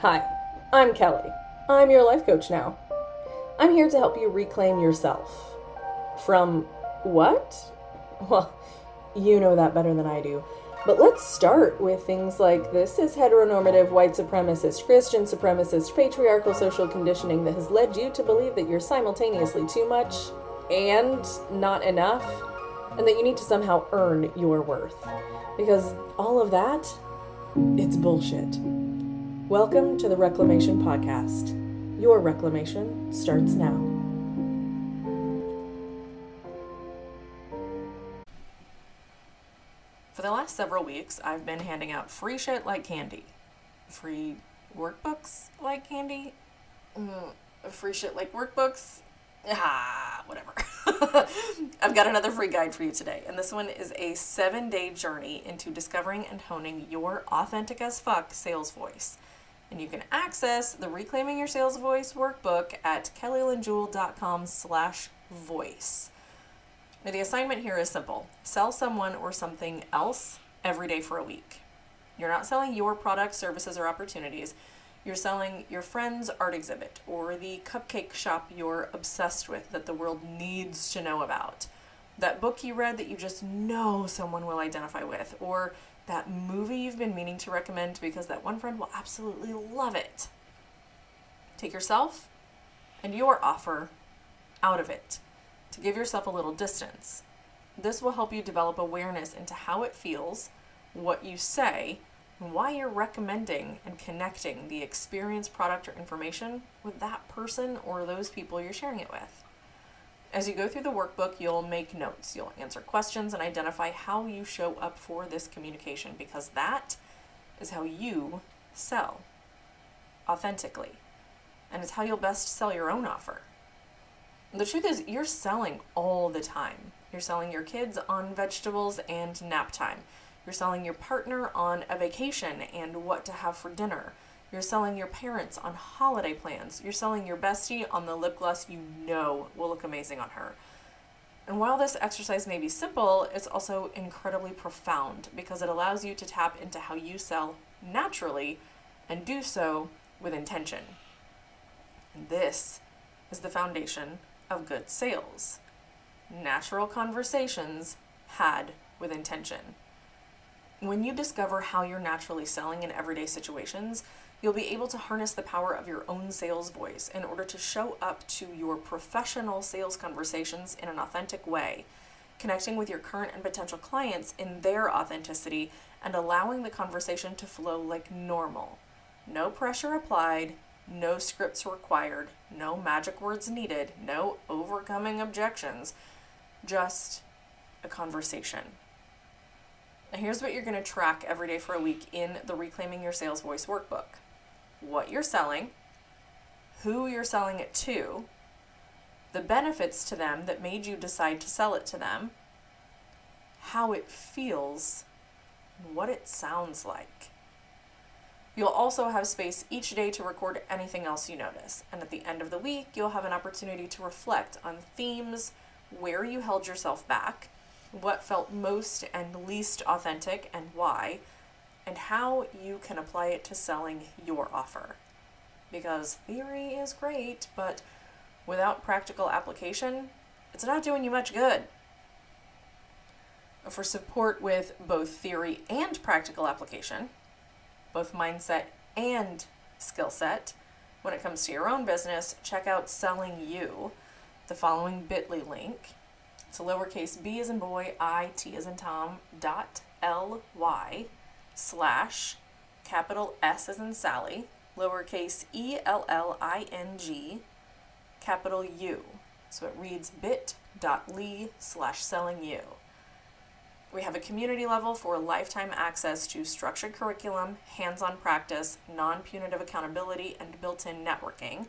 Hi, I'm Keli. I'm your life coach now. I'm here to help you reclaim yourself. From what? Well, you know that better than I do. But let's start with things like this is heteronormative, white supremacist, Christian supremacist, patriarchal social conditioning that has led you to believe that you're simultaneously too much and not enough, and that you need to somehow earn your worth. Because all of that, it's bullshit. Welcome to the Reclamation Podcast. Your reclamation starts now. For the last several weeks, I've been handing out free shit like candy. Free workbooks like candy? Mm, free shit like workbooks? Ah, whatever. I've got another free guide for you today, and this one is a seven day journey into discovering and honing your authentic as fuck sales voice. And you can access the Reclaiming Your Sales Voice workbook at kelilynjewel.com slash voice. Now, the assignment here is simple sell someone or something else every day for a week. You're not selling your products, services, or opportunities. You're selling your friend's art exhibit or the cupcake shop you're obsessed with that the world needs to know about. That book you read that you just know someone will identify with, or that movie you've been meaning to recommend because that one friend will absolutely love it. Take yourself and your offer out of it to give yourself a little distance. This will help you develop awareness into how it feels, what you say, and why you're recommending and connecting the experience, product, or information with that person or those people you're sharing it with. As you go through the workbook, you'll make notes, you'll answer questions, and identify how you show up for this communication because that is how you sell authentically. And it's how you'll best sell your own offer. The truth is, you're selling all the time. You're selling your kids on vegetables and nap time. You're selling your partner on a vacation and what to have for dinner. You're selling your parents on holiday plans. You're selling your bestie on the lip gloss you know will look amazing on her. And while this exercise may be simple, it's also incredibly profound because it allows you to tap into how you sell naturally and do so with intention. And this is the foundation of good sales. Natural conversations had with intention. When you discover how you're naturally selling in everyday situations, you'll be able to harness the power of your own sales voice in order to show up to your professional sales conversations in an authentic way, connecting with your current and potential clients in their authenticity and allowing the conversation to flow like normal. No pressure applied, no scripts required, no magic words needed, no overcoming objections, just a conversation. Now, here's what you're going to track every day for a week in the Reclaiming Your Sales Voice workbook what you're selling, who you're selling it to, the benefits to them that made you decide to sell it to them, how it feels, what it sounds like. You'll also have space each day to record anything else you notice, and at the end of the week, you'll have an opportunity to reflect on themes, where you held yourself back, what felt most and least authentic, and why and how you can apply it to selling your offer. Because theory is great, but without practical application, it's not doing you much good. For support with both theory and practical application, both mindset and skill set, when it comes to your own business, check out SellingU, the following bit.ly link. It's a lowercase b as in boy, i, t as in Tom, dot ly slash capital S as in Sally, lowercase e l l i n g, capital U. So it reads bit.ly slash SellingU. We have a community level for lifetime access to structured curriculum, hands on practice, non punitive accountability, and built in networking.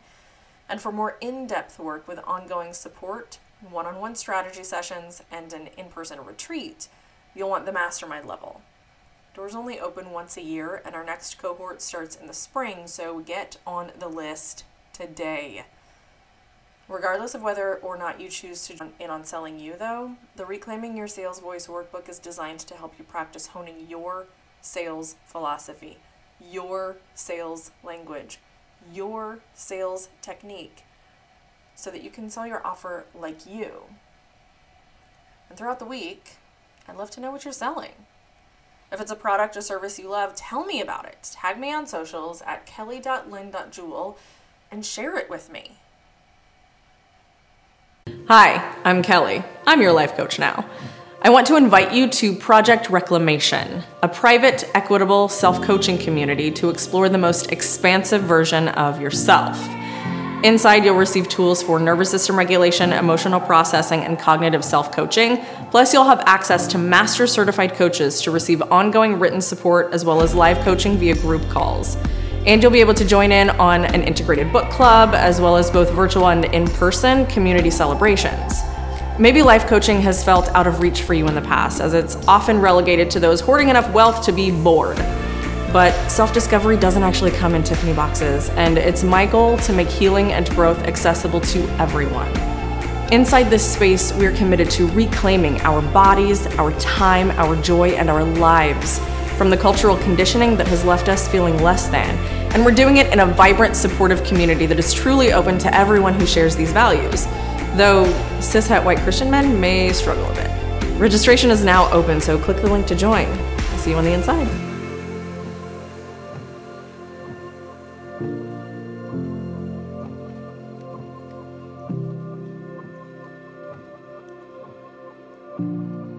And for more in depth work with ongoing support, one on one strategy sessions, and an in person retreat, you'll want the mastermind level. Doors only open once a year, and our next cohort starts in the spring, so get on the list today. Regardless of whether or not you choose to join in on SellingU, though, the Reclaiming Your Sales Voice workbook is designed to help you practice honing your sales philosophy your sales language, your sales technique, so that you can sell your offer like you. And throughout the week, I'd love to know what you're selling. If it's a product or service you love, tell me about it. Tag me on socials at keli.lyn.jewel and share it with me. Hi, I'm Keli. I'm your life coach now. I want to invite you to Project Reclamation, a private, equitable self coaching community to explore the most expansive version of yourself. Inside, you'll receive tools for nervous system regulation, emotional processing, and cognitive self coaching. Plus, you'll have access to master certified coaches to receive ongoing written support as well as live coaching via group calls. And you'll be able to join in on an integrated book club as well as both virtual and in person community celebrations. Maybe life coaching has felt out of reach for you in the past, as it's often relegated to those hoarding enough wealth to be bored. But self discovery doesn't actually come in Tiffany boxes, and it's my goal to make healing and growth accessible to everyone. Inside this space, we're committed to reclaiming our bodies, our time, our joy, and our lives from the cultural conditioning that has left us feeling less than. And we're doing it in a vibrant, supportive community that is truly open to everyone who shares these values. Though cishet white Christian men may struggle a bit. Registration is now open, so click the link to join. See you on the inside. Bye.